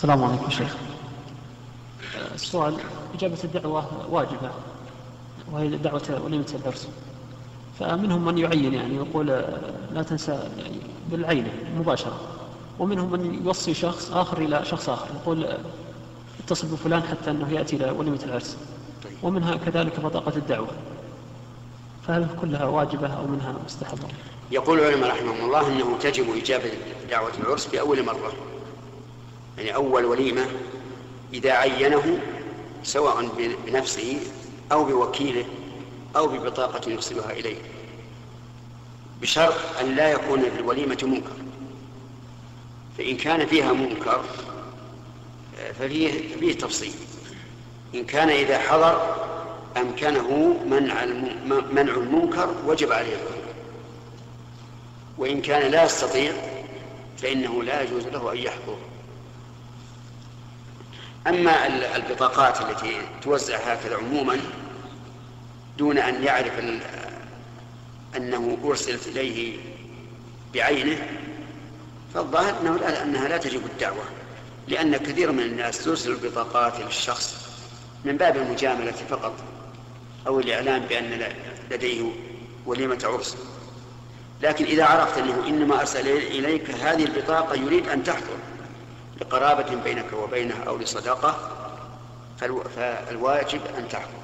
السلام عليكم شيخ. السؤال إجابة الدعوة واجبة وهي دعوة وليمة الدرس. فمنهم من يعين يعني يقول لا تنسى يعني بالعين مباشرة. ومنهم من يوصي شخص آخر إلى شخص آخر يقول اتصل بفلان حتى أنه يأتي إلى وليمة العرس. ومنها كذلك بطاقة الدعوة. فهل كلها واجبة أو منها مستحبة؟ يقول العلماء رحمهم الله أنه تجب إجابة دعوة العرس بأول مرة. يعني أول وليمة إذا عينه سواء بنفسه أو بوكيله أو ببطاقة يرسلها إليه بشرط أن لا يكون في الوليمة منكر. فإن كان فيها منكر ففيه فيه تفصيل. إن كان إذا حضر أمكنه منع منع المنكر وجب عليه القبول وإن كان لا يستطيع فإنه لا يجوز له أن يحضر. أما البطاقات التي توزع هكذا عموما دون أن يعرف أنه أرسلت إليه بعينه فالظاهر أنه لا أنها لا تجب الدعوة لأن كثير من الناس ترسل البطاقات للشخص من باب المجاملة فقط أو الإعلام بأن لديه وليمة عرس. لكن إذا عرفت أنه إنما أرسل إليك هذه البطاقة يريد أن تحضر. لقرابة بينك وبينه أو لصداقة فالواجب أن تحضر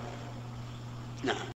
نعم.